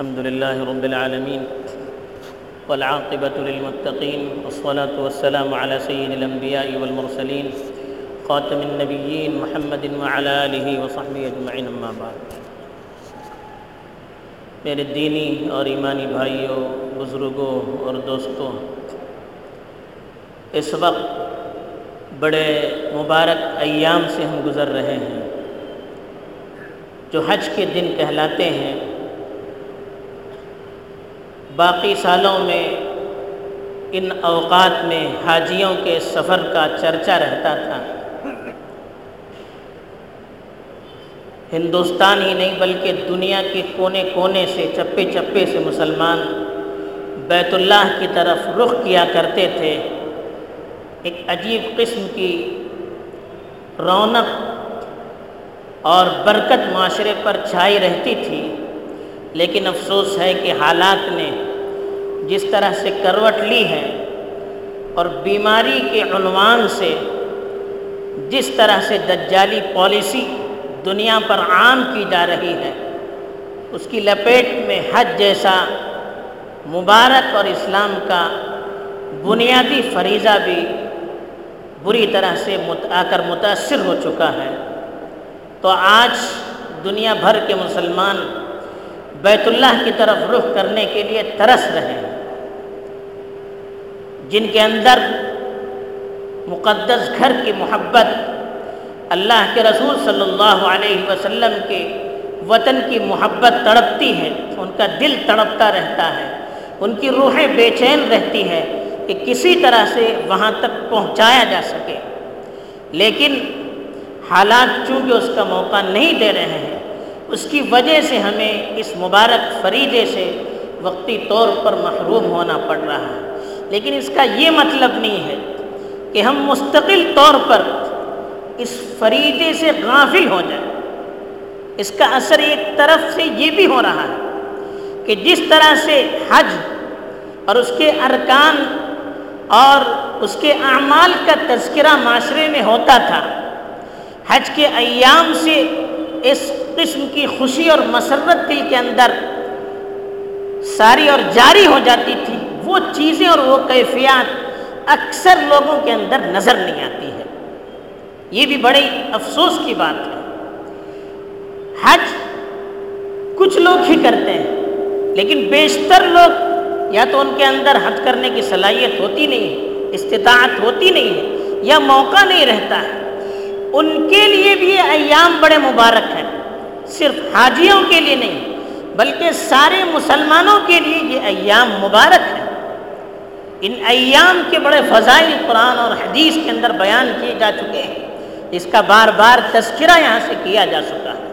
الحمد لله رب العالمين والعاقبة للمتقين والصلاة والسلام على سيد الأنبياء والمرسلين خاتم النبيين محمد وعلى آله وصحبه أجمعين أما بعد. میرے دینی اور ایمانی بھائیوں، بزرگوں اور دوستوں، اس وقت بڑے مبارک ایام سے ہم گزر رہے ہیں جو حج کے دن کہلاتے ہیں۔ باقی سالوں میں ان اوقات میں حاجیوں کے سفر کا چرچا رہتا تھا۔ ہندوستان ہی نہیں بلکہ دنیا کے کونے کونے سے چپے چپے سے مسلمان بیت اللہ کی طرف رخ کیا کرتے تھے۔ ایک عجیب قسم کی رونق اور برکت معاشرے پر چھائی رہتی تھی۔ لیکن افسوس ہے کہ حالات نے جس طرح سے کروٹ لی ہے اور بیماری کے عنوان سے جس طرح سے دجالی پالیسی دنیا پر عام کی جا رہی ہے، اس کی لپیٹ میں حج جیسا مبارک اور اسلام کا بنیادی فریضہ بھی بری طرح سے آ کر متاثر ہو چکا ہے۔ تو آج دنیا بھر کے مسلمان بیت اللہ کی طرف رخ کرنے کے لیے ترس رہے ہیں۔ جن کے اندر مقدس گھر کی محبت اللہ کے رسول صلی اللہ علیہ وسلم کے وطن کی محبت تڑپتی ہے، ان کا دل تڑپتا رہتا ہے، ان کی روحیں بے چین رہتی ہے کہ کسی طرح سے وہاں تک پہنچایا جا سکے۔ لیکن حالات چونکہ اس کا موقع نہیں دے رہے ہیں اس کی وجہ سے ہمیں اس مبارک فریضے سے وقتی طور پر محروم ہونا پڑ رہا ہے۔ لیکن اس کا یہ مطلب نہیں ہے کہ ہم مستقل طور پر اس فریضے سے غافل ہو جائیں۔ اس کا اثر ایک طرف سے یہ بھی ہو رہا ہے کہ جس طرح سے حج اور اس کے ارکان اور اس کے اعمال کا تذکرہ معاشرے میں ہوتا تھا، حج کے ایام سے اس قسم کی خوشی اور مسرت دل کے اندر ساری اور جاری ہو جاتی تھی۔ وہ چیزیں اور وہ کیفیات اکثر لوگوں کے اندر نظر نہیں آتی ہے یہ بھی بڑی افسوس کی بات ہے۔ حج کچھ لوگ ہی کرتے ہیں، لیکن بیشتر لوگ یا تو ان کے اندر حج کرنے کی صلاحیت ہوتی نہیں ہے استطاعت ہوتی نہیں ہے یا موقع نہیں رہتا ہے۔ ان کے لیے بھی یہ ایام بڑے مبارک ہیں۔ صرف حاجیوں کے لیے نہیں، بلکہ سارے مسلمانوں کے لیے یہ ایام مبارک ہیں۔ ان ایام کے بڑے فضائل قرآن اور حدیث کے اندر بیان کیے جا چکے ہیں۔ اس کا بار بار تذکرہ یہاں سے کیا جا چکا ہے۔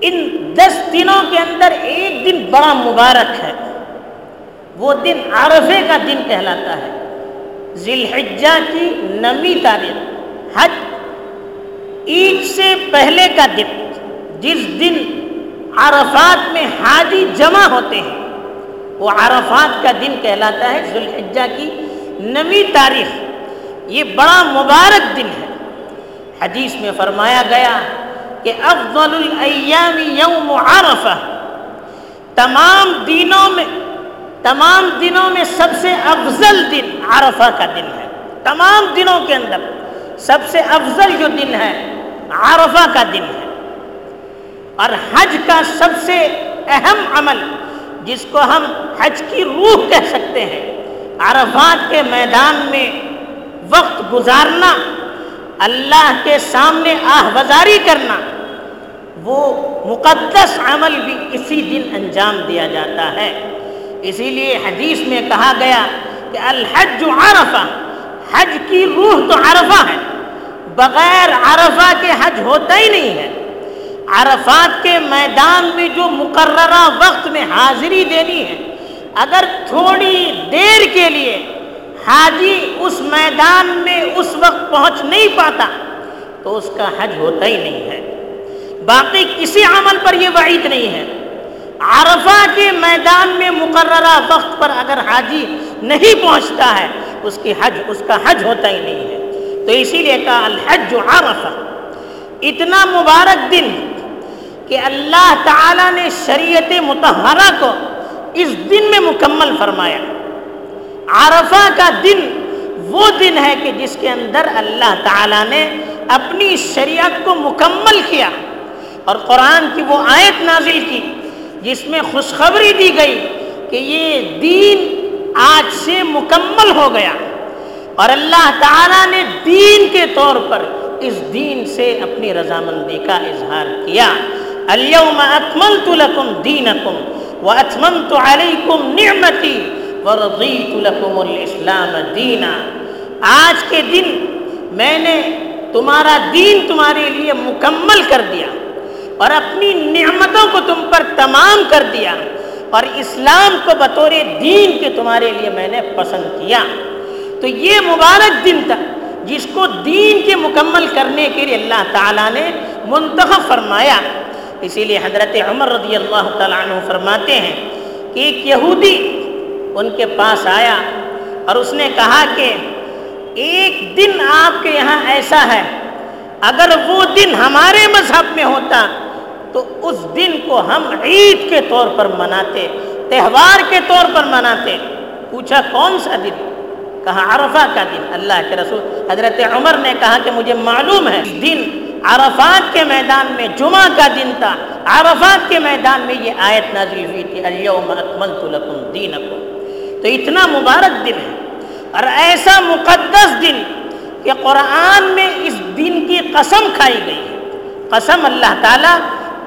ان دس دنوں کے اندر ایک دن بڑا مبارک ہے۔ وہ دن عرفے کا دن کہلاتا ہے۔ ذی الحجہ کی نمی تاریخ۔ حج عید سے پہلے کا دن، جس دن عرفات میں حاجی جمع ہوتے ہیں، وہ عرفات کا دن کہلاتا ہے ذی الحجہ کی نمی تاریخ۔ یہ بڑا مبارک دن ہے۔ حدیث میں فرمایا گیا کہ افضل الایام یوم عرفہ۔ تمام دنوں میں، تمام دنوں میں سب سے افضل دن عرفہ کا دن ہے۔ تمام دنوں کے اندر سب سے افضل جو دن ہے، عرفہ کا دن ہے۔ اور حج کا سب سے اہم عمل، جس کو ہم حج کی روح کہہ سکتے ہیں عرفات کے میدان میں وقت گزارنا، اللہ کے سامنے آہ وزاری کرنا، وہ مقدس عمل بھی اسی دن انجام دیا جاتا ہے۔ اسی لیے حدیث میں کہا گیا کہ الحج عرفہ، حج کی روح تو عرفہ ہے۔ بغیر عرفہ کے حج ہوتا ہی نہیں ہے۔ عرفات کے میدان میں جو مقررہ وقت میں حاضری دینی ہے، اگر تھوڑی دیر کے لیے حاجی اس میدان میں اس وقت پہنچ نہیں پاتا، تو اس کا حج ہوتا ہی نہیں ہے۔ باقی کسی عمل پر یہ وعید نہیں ہے۔ عرفہ کے میدان میں مقررہ وقت پر اگر حاجی نہیں پہنچتا ہے، اس کی حج، اس کا حج ہوتا ہی نہیں ہے۔ تو اسی لیے کہا، الحج عرفہ۔ اتنا مبارک دن کہ اللہ تعالیٰ نے شریعت متحرہ کو اس دن میں مکمل فرمایا۔ عرفہ کا دن وہ دن ہے کہ جس کے اندر اللہ تعالیٰ نے اپنی شریعت کو مکمل کیا اور قرآن کی وہ آیت نازل کی، جس میں خوشخبری دی گئی کہ یہ دین آج سے مکمل ہو گیا۔ اور اللہ تعالیٰ نے دین کے طور پر اس دین سے اپنی رضامندی کا اظہار کیا۔ اليوم اکملت لکم دینکم واتممت علیکم نعمتی ورضیت لکم الاسلام دینا۔ آج کے دن میں نے تمہارا دین تمہارے لیے مکمل کر دیا اور اپنی نعمتوں کو تم پر تمام کر دیا اور اسلام کو بطور دین کے تمہارے لیے میں نے پسند کیا۔ تو یہ مبارک دن تھا جس کو دین کے مکمل کرنے کے لیے اللہ تعالیٰ نے منتخب فرمایا۔ اسی لیے حضرت عمر رضی اللہ تعالیٰ عنہ فرماتے ہیں کہ ایک یہودی ان کے پاس آیا اور اس نے کہا کہ ایک دن آپ کے یہاں ایسا ہے، اگر وہ دن ہمارے مذہب میں ہوتا تو اس دن کو ہم عید کے طور پر مناتے، تہوار کے طور پر مناتے۔ پوچھا کون سا دن؟ کہا عرفہ کا دن۔ اللہ کے رسول حضرت عمر نے کہا کہ مجھے معلوم ہے، دن عرفات کے میدان میں جمعہ کا دن تھا۔ عرفات کے میدان میں یہ آیت نازل ہوئی تھی اليوم اکملت لکم دینکم تو اتنا مبارک دن ہے اور ایسا مقدس دن کہ قرآن میں اس دن کی قسم کھائی گئی ہے۔ قسم اللہ تعالیٰ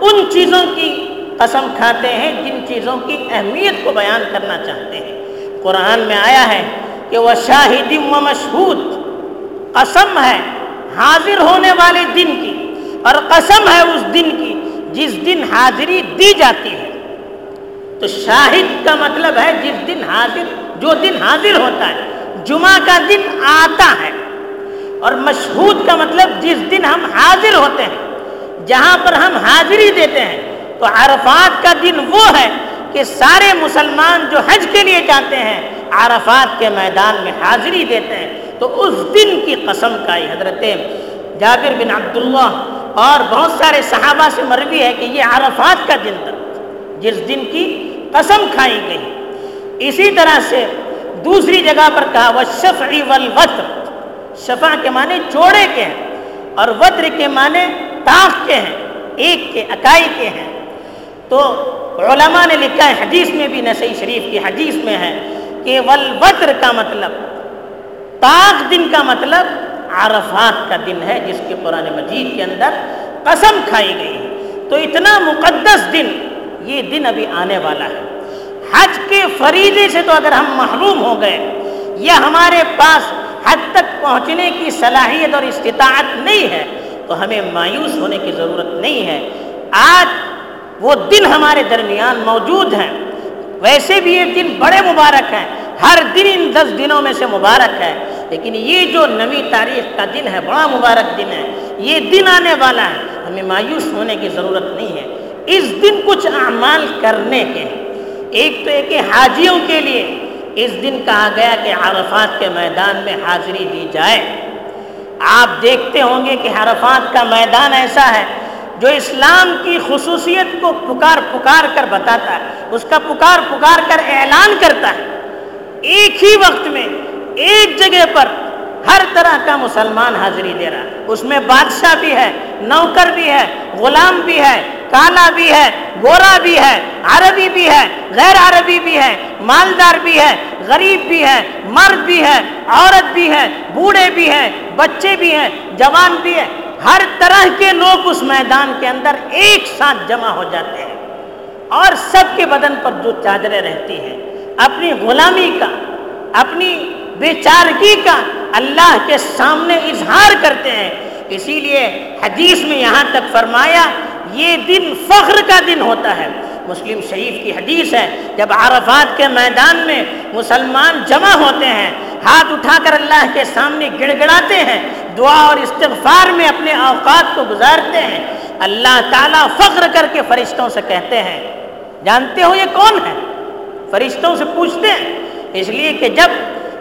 ان چیزوں کی قسم کھاتے ہیں جن چیزوں کی اہمیت کو بیان کرنا چاہتے ہیں۔ قرآن میں آیا ہے کہ وہ شاہد و مشہود قسم ہے، حاضر ہونے والے دن کی، اور قسم ہے اس دن کی جس دن حاضری دی جاتی ہے۔ تو شاہد کا مطلب ہے جس دن حاضر، جو دن حاضر ہوتا ہے، جمعہ کا دن آتا ہے۔ اور مشہود کا مطلب جس دن ہم حاضر ہوتے ہیں، جہاں پر ہم حاضری دیتے ہیں، تو عرفات کا دن وہ ہے کہ سارے مسلمان جو حج کے لیے جاتے ہیں عرفات کے میدان میں حاضری دیتے ہیں، تو اس دن کی قسم کا حضرت جابر بن عبداللہ اور بہت سارے صحابہ سے مروی ہے کہ یہ عرفات کا دن تھا، جس دن کی قسم کھائی گئی۔ اسی طرح سے دوسری جگہ پر کہا وہ شفعی والوطر شفا کے معنی چوڑے کے ہیں اور وطر کے معنی تاخ کے ہیں، ایک کے اکائی کے ہیں۔ تو علماء نے لکھا ہے، حدیث میں بھی نسی شریف کی حدیث میں ہے کہ والوطر کا مطلب تاخ دن کا مطلب عرفات کا دن ہے، جس کے قرآن مجید کے اندر قسم کھائی گئی ہے۔ تو اتنا مقدس دن، یہ دن ابھی آنے والا ہے۔ حج کے فریضے سے تو اگر ہم محروم ہو گئے، یا ہمارے پاس حج تک پہنچنے کی صلاحیت اور استطاعت نہیں ہے، تو ہمیں مایوس ہونے کی ضرورت نہیں ہے۔ آج وہ دن ہمارے درمیان موجود ہیں۔ ویسے بھی یہ دن بڑے مبارک ہیں۔ ہر دن ان دس دنوں میں سے مبارک ہے۔ لیکن یہ جو نوی تاریخ کا دن ہے، بڑا مبارک دن ہے، یہ دن آنے والا ہے، ہمیں مایوس ہونے کی ضرورت نہیں ہے۔ اس دن کچھ اعمال کرنے کے ایک تو ایک حاجیوں کے لیے اس دن کہا گیا کہ عرفات کے میدان میں حاضری دی جائے۔ آپ دیکھتے ہوں گے کہ عرفات کا میدان ایسا ہے جو اسلام کی خصوصیت کو پکار پکار کر بتاتا ہے۔ اس کا پکار پکار کر اعلان کرتا ہے۔ ایک ہی وقت میں ایک جگہ پر ہر طرح کا مسلمان حاضری دے رہا ہے اس میں بادشاہ بھی ہے نوکر بھی ہے غلام بھی ہے کالا بھی ہے گورا بھی ہے عربی بھی ہے غیر عربی بھی ہے مالدار بھی ہے غریب بھی ہے مرد بھی ہے عورت بھی ہے بوڑھے بھی ہیں بچے بھی ہیں جوان بھی ہے ہر طرح کے لوگ اس میدان کے اندر ایک ساتھ جمع ہو جاتے ہیں اور سب کے بدن پر جو چادریں رہتی ہیں اپنی غلامی کا، اپنی بے چارگی کا اللہ کے سامنے اظہار کرتے ہیں۔ اسی لیے حدیث میں یہاں تک فرمایا، یہ دن فخر کا دن ہوتا ہے۔ مسلم شریف کی حدیث ہے، جب عرفات کے میدان میں مسلمان جمع ہوتے ہیں، ہاتھ اٹھا کر اللہ کے سامنے گڑ گڑاتے ہیں، دعا اور استغفار میں اپنے اوقات کو گزارتے ہیں۔ اللہ تعالیٰ فخر کر کے فرشتوں سے کہتے ہیں، جانتے ہو یہ کون ہے؟ فرشتوں سے پوچھتے ہیں، اس لیے کہ جب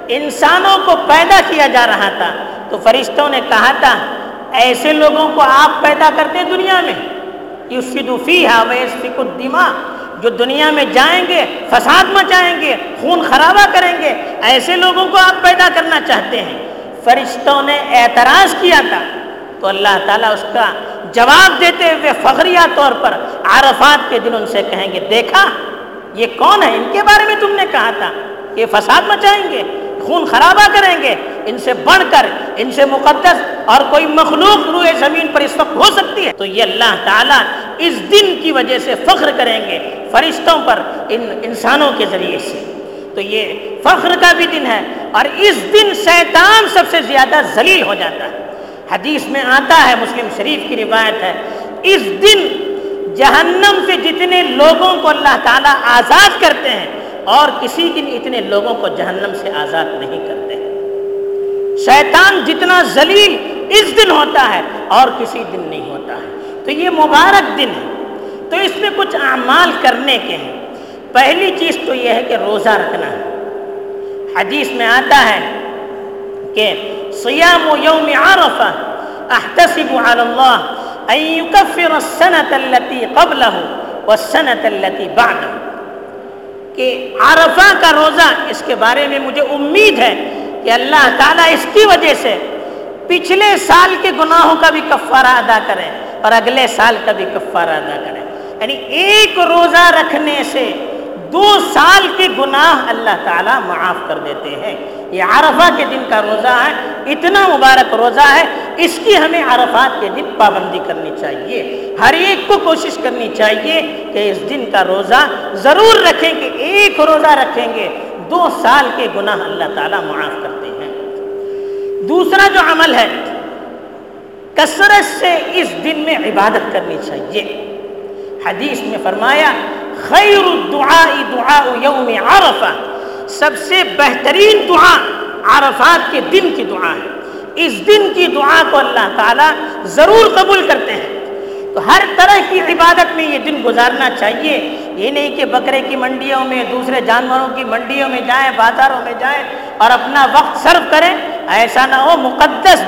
انسانوں کو پیدا کیا جا رہا تھا، تو فرشتوں نے کہا تھا، ایسے لوگوں کو آپ پیدا کرتے دنیا میں۔ فیہا ویسفک الدماء، جو دنیا میں جائیں گے، فساد مچائیں گے، خون خرابہ کریں گے، ایسے لوگوں کو آپ پیدا کرنا چاہتے ہیں۔ فرشتوں نے اعتراض کیا تھا، تو اللہ تعالیٰ اس کا جواب دیتے ہوئے فخریہ طور پر عرفات کے دن ان سے کہیں گے، دیکھا یہ کون ہے؟ ان کے بارے میں تم نے کہا تھا یہ فساد مچائیں گے، خون خرابہ کریں گے، ان سے بڑھ کر، ان سے مقدس اور کوئی مخلوق روئے زمین پر اس وقت ہو سکتی ہے۔ تو یہ اللہ تعالیٰ اس دن کی وجہ سے فخر کریں گے فرشتوں پر، ان انسانوں کے ذریعے سے۔ تو یہ فخر کا بھی دن ہے اور اس دن شیطان سب سے زیادہ ذلیل ہو جاتا ہے۔ حدیث میں آتا ہے، مسلم شریف کی روایت ہے، اس دن جہنم سے جتنے لوگوں کو اللہ تعالیٰ آزاد کرتے ہیں، اور کسی دن اتنے لوگوں کو جہنم سے آزاد نہیں کرتے شیطان جتنا ذلیل اس دن ہوتا ہے اور کسی دن نہیں ہوتا ہے۔ تو یہ مبارک دن ہے۔ تو اس میں کچھ اعمال کرنے کے ہیں۔ پہلی چیز تو یہ ہے کہ روزہ رکھنا ہے۔ حدیث میں آتا ہے کہ سیام و یوم عرفہ احتسب علی اللہ ان یکفر السنة التي قبلہ والسنة التي بعدہ کہ عرفہ کا روزہ اس کے بارے میں مجھے امید ہے کہ اللہ تعالیٰ اس کی وجہ سے پچھلے سال کے گناہوں کا بھی کفارہ ادا کریں اور اگلے سال کا بھی کفارہ ادا کریں یعنی ایک روزہ رکھنے سے دو سال کے گناہ اللہ تعالیٰ معاف کر دیتے ہیں. یہ عرفہ کے دن کا روزہ ہے، اتنا مبارک روزہ ہے اس کی ہمیں عرفات کے دن پابندی کرنی چاہیے۔ ہر ایک کو کوشش کرنی چاہیے کہ اس دن کا روزہ ضرور رکھیں کہ ایک روزہ رکھیں گے۔ دو سال کے گناہ اللہ تعالیٰ معاف کرتے ہیں۔ دوسرا جو عمل ہے، کثرت سے اس دن میں عبادت کرنی چاہیے۔ حدیث میں فرمایا، خیر الدعاء دعاء یوم عرفہ۔ سب سے بہترین دعا عرفات کے دن کی دعا ہے۔ اس دن کی دعا کو اللہ تعالیٰ ضرور قبول کرتے ہیں۔ تو ہر طرح کی عبادت میں یہ دن گزارنا چاہیے۔ یہ نہیں کہ بکرے کی منڈیوں میں، دوسرے جانوروں کی منڈیوں میں جائیں، بازاروں میں جائیں اور اپنا وقت صرف کریں۔ ایسا نہ ہو، مقدس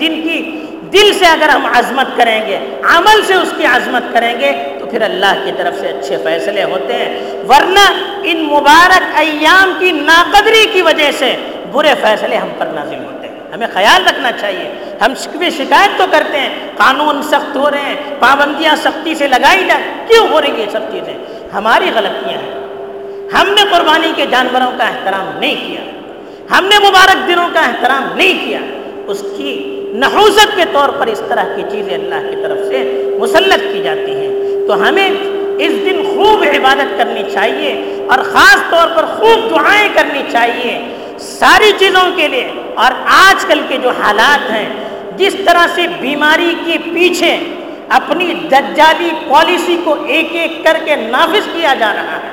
دن کی دل سے اگر ہم عظمت کریں گے، عمل سے اس کی عظمت کریں گے، تو پھر اللہ کی طرف سے اچھے فیصلے ہوتے ہیں۔ ورنہ ان مبارک ایام کی ناقدری کی وجہ سے برے فیصلے ہم پر نازل ہوتے ہیں۔ ہمیں خیال رکھنا چاہیے۔ ہم شکایت تو کرتے ہیں، قانون سخت ہو رہے ہیں، پابندیاں سختی سے لگائی جائیں، کیوں ہو رہی یہ سب چیزیں؟ ہماری غلطیاں ہیں۔ ہم نے قربانی کے جانوروں کا احترام نہیں کیا۔ ہم نے مبارک دنوں کا احترام نہیں کیا۔ اس کی نحوست کے طور پر اس طرح کی چیزیں اللہ کی طرف سے مسلط کی جاتی ہیں۔ تو ہمیں اس دن خوب عبادت کرنی چاہیے اور خاص طور پر خوب دعائیں کرنی چاہیے۔ ساری چیزوں کے لیے اور آج کل کے جو حالات ہیں، جس طرح سے بیماری کے پیچھے اپنی دجالی پالیسی کو ایک ایک کر کے نافذ کیا جا رہا ہے،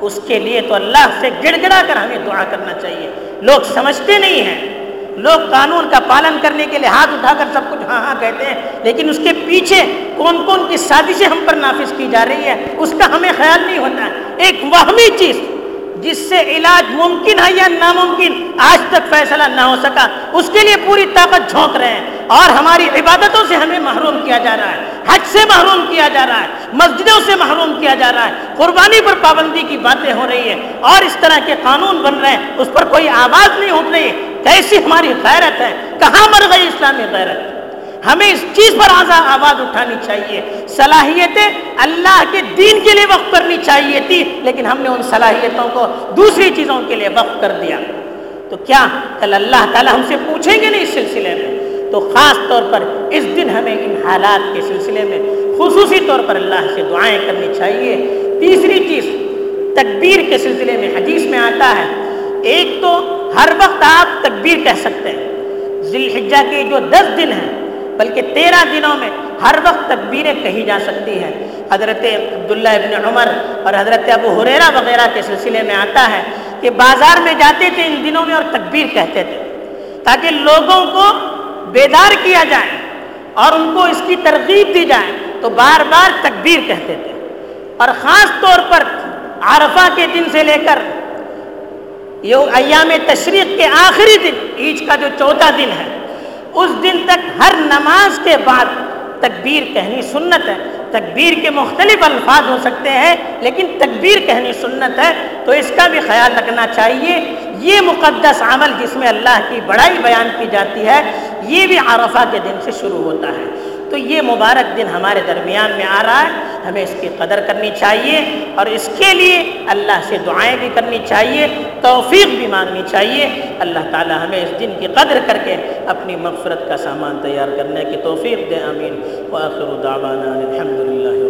اس کے لیے تو اللہ سے گڑ گڑا کر ہمیں دعا کرنا چاہیے۔ لوگ سمجھتے نہیں ہیں۔ لوگ قانون کا پالن کرنے کے لیے ہاتھ اٹھا کر سب کچھ ہاں ہاں کہتے ہیں، لیکن اس کے پیچھے کون کون کی سازشیں ہم پر نافذ کی جا رہی ہے، اس کا ہمیں خیال نہیں ہوتا۔ ہے ایک وہمی چیز جس سے علاج ممکن ہے یا ناممکن، آج تک فیصلہ نہ ہو سکا۔ اس کے لیے پوری طاقت جھونک رہے ہیں۔ اور ہماری عبادتوں سے ہمیں محروم کیا جا رہا ہے۔ حج سے محروم کیا جا رہا ہے۔ مسجدوں سے محروم کیا جا رہا ہے۔ قربانی پر پابندی کی باتیں ہو رہی ہیں۔ اور اس طرح کے قانون بن رہے ہیں۔ اس پر کوئی آواز نہیں اٹھ رہی۔ کیسی ہماری غیرت ہے؟ کہاں مر گئی اسلامی غیرت؟ ہمیں اس چیز پر آواز اٹھانی چاہیے۔ صلاحیتیں اللہ کے دین کے لیے وقف کرنی چاہیے تھی، لیکن ہم نے ان صلاحیتوں کو دوسری چیزوں کے لیے وقف کر دیا۔ تو کیا کل اللہ تعالیٰ ہم سے پوچھیں گے نہیں اس سلسلے میں؟ تو خاص طور پر اس دن ہمیں ان حالات کے سلسلے میں خصوصی طور پر اللہ سے دعائیں کرنی چاہیے۔ تیسری چیز تکبیر کے سلسلے میں حدیث میں آتا ہے۔ ایک تو ہر وقت آپ تکبیر کہہ سکتے ہیں۔ ذی الحجہ کے جو دس دن ہیں بلکہ تیرہ دنوں میں ہر وقت تکبیریں کہی جا سکتی ہیں۔ حضرت عبداللہ ابن عمر اور حضرت ابو حریرہ وغیرہ کے سلسلے میں آتا ہے کہ بازار میں جاتے تھے ان دنوں میں اور تکبیر کہتے تھے، تاکہ لوگوں کو بیدار کیا جائے اور ان کو اس کی ترغیب دی جائے۔ تو بار بار تکبیر کہتے تھے۔ اور خاص طور پر عرفہ کے دن سے لے کر یہ ایام تشریق کے آخری دن، عید کا جو چوتھا دن ہے اس دن تک ہر نماز کے بعد تکبیر کہنی سنت ہے۔ تکبیر کے مختلف الفاظ ہو سکتے ہیں، لیکن تکبیر کہنی سنت ہے۔ تو اس کا بھی خیال رکھنا چاہیے۔ یہ مقدس عمل جس میں اللہ کی بڑائی بیان کی جاتی ہے، یہ بھی عرفہ کے دن سے شروع ہوتا ہے۔ تو یہ مبارک دن ہمارے درمیان میں آ رہا ہے۔ ہمیں اس کی قدر کرنی چاہیے اور اس کے لیے اللہ سے دعائیں بھی کرنی چاہیے، توفیق بھی مانگنی چاہیے۔ اللہ تعالی ہمیں اس دن کی قدر کر کے اپنی مغفرت کا سامان تیار کرنے کی توفیق دے امین وآخر دعوانا الحمد للہ